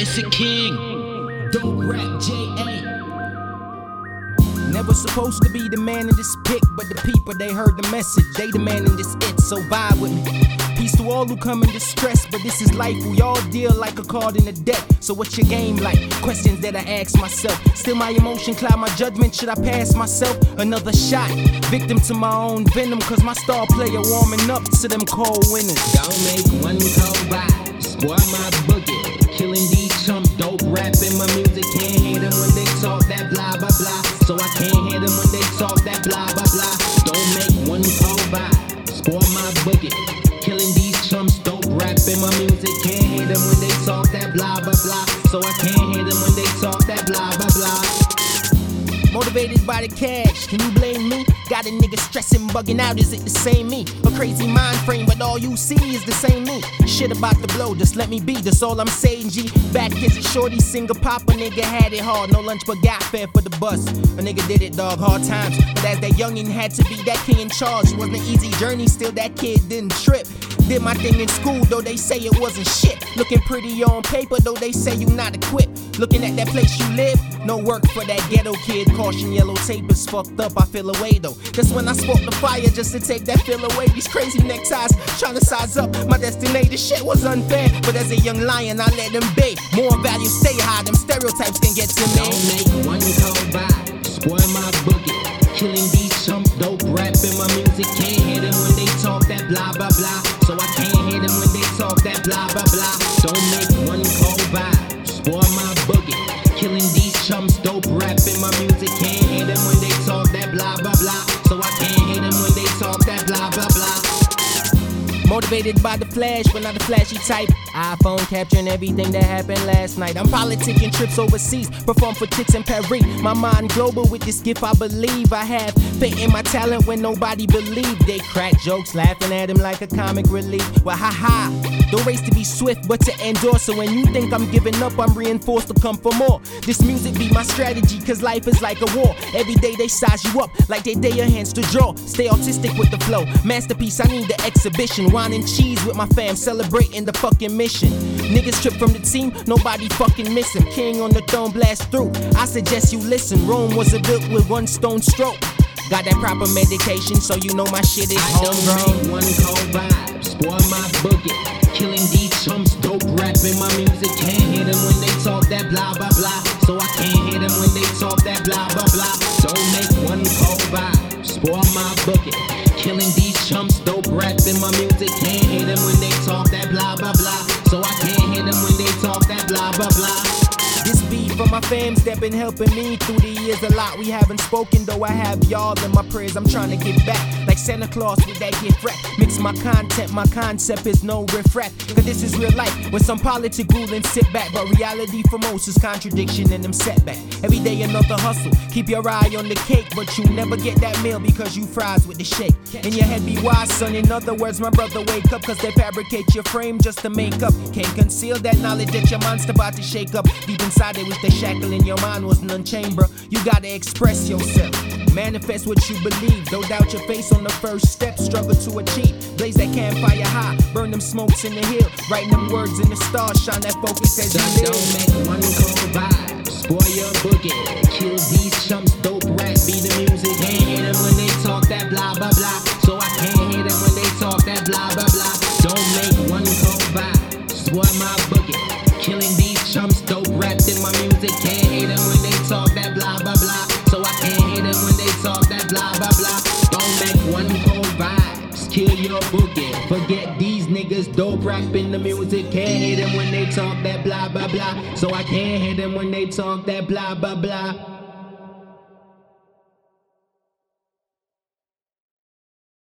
Illicit King. Dope rap J.A. Never supposed to be the man in this pic, but the people they heard the message, they demanding this it, so vibe with me. Peace to all who come in distress, but this is life. We all deal like a card in a deck. So what's your game like? Questions that I ask myself. Still my emotion cloud my judgment. Should I pass myself another shot? Victim to my own venom, cause my star player warming up to them cold winners. Don't make one cold vibe. Spoil my boogie. Killing these Can't hear them when they talk that blah blah blah. So I can't hear them when they talk that blah blah blah. Don't make one cold vibe. Spoil my boogie. Killing these chumps, dope rapping my music. Can't hear them when they talk that blah blah blah. So I can't Motivated by the cash, can you blame me? Got a nigga stressing, bugging out, is it the same me? A crazy mind frame, but all you see is the same me. Shit about to blow, just let me be, that's all I'm saying, G. Back kids a shorty, single papa, nigga had it hard. No lunch but got fed for the bus. A nigga did it, dog, hard times. But as that youngin' had to be that king in charge, It wasn't an easy journey, still that kid didn't trip. Did my thing in school, though they say it wasn't shit. Looking pretty on paper, though they say you not equipped. Looking at that place you live, no work for that ghetto kid. Caution yellow tape is fucked up, I feel away though. That's when I spoke the fire just to take that feel away. These crazy neckties, trying to size up my destiny. This shit was unfair, but as a young lion, I let them be. More value, stay high, them stereotypes can get to me. Don't make one cold vibe. Spoil my boogie. Killing So I can't hear them when they talk that blah blah blah. Don't make one cold vibe. Spoil my boogie. Killing Motivated by the flash, but not the flashy type. iPhone capturing everything that happened last night. I'm politicking trips overseas, perform for chicks in Paris. My mind global with this gift, I believe I have. Faith in my talent when nobody believed. They crack jokes, laughing at him like a comic relief. Well, haha. Don't race to be swift, but to endure. So when you think I'm giving up, I'm reinforced to come for more. This music be my strategy, cause life is like a war. Every day they size you up, like they dare your hands to draw. Stay artistic with the flow. Masterpiece, I need the exhibition. Wine and cheese with my fam, celebrating the fucking mission. Niggas trip from the team, nobody fucking miss him. King on the throne, blast through. I suggest you listen. Rome was a built with one stone stroke. Got that proper medication, so you know my shit is homegrown. one cold vibe. Spoil my bucket. Killing these chumps, dope rapping my music. Can't hear them when they talk that blah blah blah. So I can't hear them when they talk that blah blah blah. Don't make one cold vibe. Spoil my boogie. Killing these chumps, dope rapping my music. Can't hear them when they talk that blah blah blah. So I can't hear them when they talk that blah blah blah. For my fams that been helping me through the years. A lot we haven't spoken, though I have y'all in my prayers. I'm trying to get back like Santa Claus with that gift wrap. Mix my content, my concept is no rap. Cause this is real life with some politic ruling sit back. But reality for most is contradiction and them setback. Every day another hustle. Keep your eye on the cake, but you never get that meal because you fries with the shake. In your head be wise, son. In other words, my brother, wake up. Cause they fabricate your frame just to make up. Can't conceal that knowledge that your mind's about to shake up. Deep inside it was the shackle in your mind was an unchamber. You gotta express yourself. Manifest what you believe. Don't doubt your face on the first step. Struggle to achieve. Blaze that campfire high. Burn them smokes in the hill. Writing them words in the stars. Shine that focus as Son, you don't make one cold vibe. Spoil your boogie. Kill these chumps, dope rap, be the music. Can't hear them when they talk that blah blah blah. So I can't hear them when they talk that blah blah blah. Don't make one cold vibe. Spoil my boogie. Killing these chumps, dope rap in my music. Can't hear them when they talk that blah blah blah. So I can't hear them when they talk that blah blah blah. Don't make one cold vibes. Kill your boogie. Forget these niggas, dope rap in the music. Can't hear them when they talk that blah blah blah. So I can't hear them when they talk that blah blah blah.